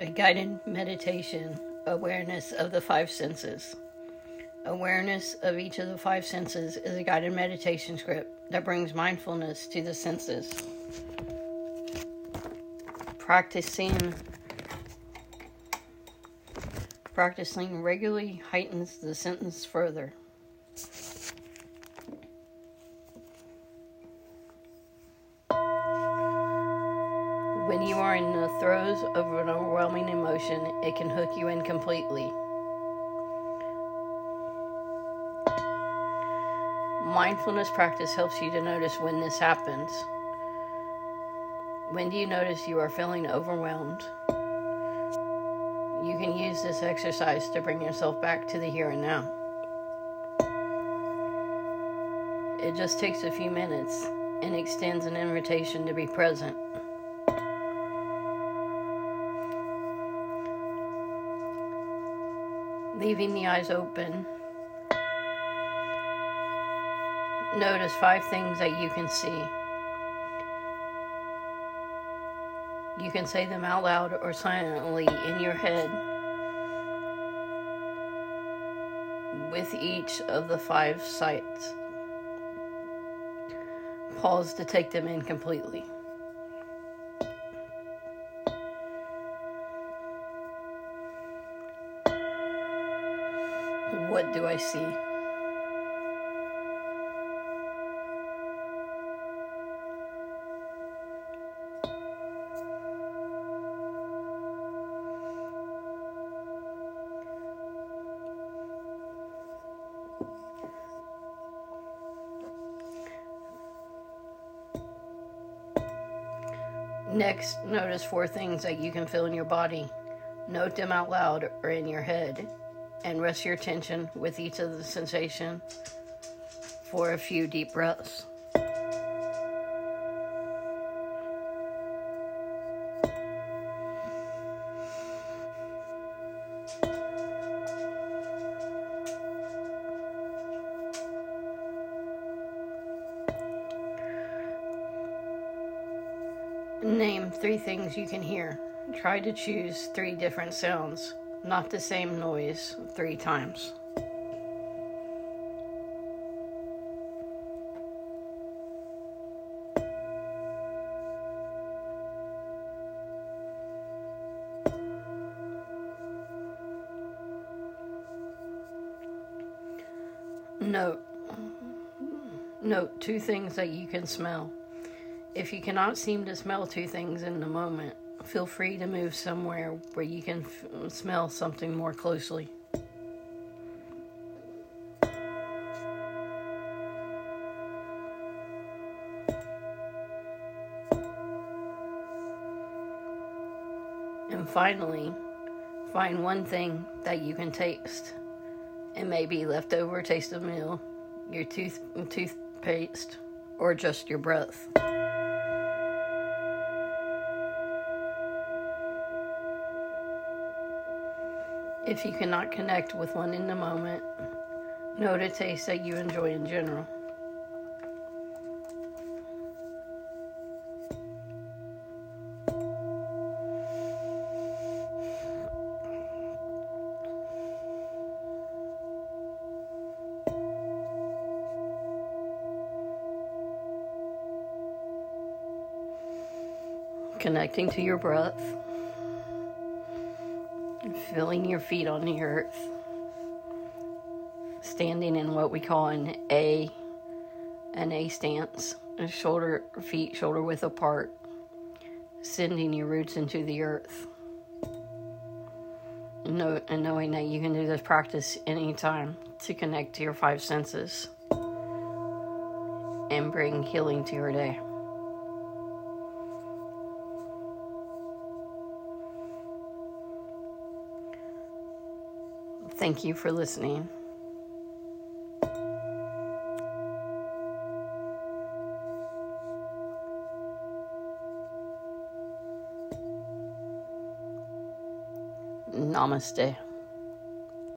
A guided meditation, awareness of the five senses. Awareness of each of the five senses is a guided meditation script that brings mindfulness to the senses. Practicing practicing regularly heightens the sentence further. Throes of an overwhelming emotion, it can hook you in completely. Mindfulness practice helps you to notice when this happens. When do you notice you are feeling overwhelmed? You can use this exercise to bring yourself back to the here and now. It just takes a few minutes and extends an invitation to be present. Leaving the eyes open. Notice five things that you can see. You can say them out loud or silently in your head with each of the five sights. Pause to take them in completely. What do I see? Next, notice four things that you can feel in your body. Note them out loud or in your head and rest your attention with each of the sensation for a few deep breaths. Name three things you can hear. Try to choose three different sounds not the same noise three times. Note. Note two things that you can smell. If you cannot seem to smell two things in the moment, feel free to move somewhere where you can f- smell something more closely. And finally, find one thing that you can taste. It may be leftover taste of meal, your tooth toothpaste, or just your breath. If you cannot connect with one in the moment, note a taste that you enjoy in general. Connecting to your breath feeling your feet on the earth, standing in what we call an A, an A stance, shoulder, feet shoulder width apart, sending your roots into the earth. Know, and knowing that you can do this practice anytime to connect to your five senses and bring healing to your day. Thank you for listening. Namaste.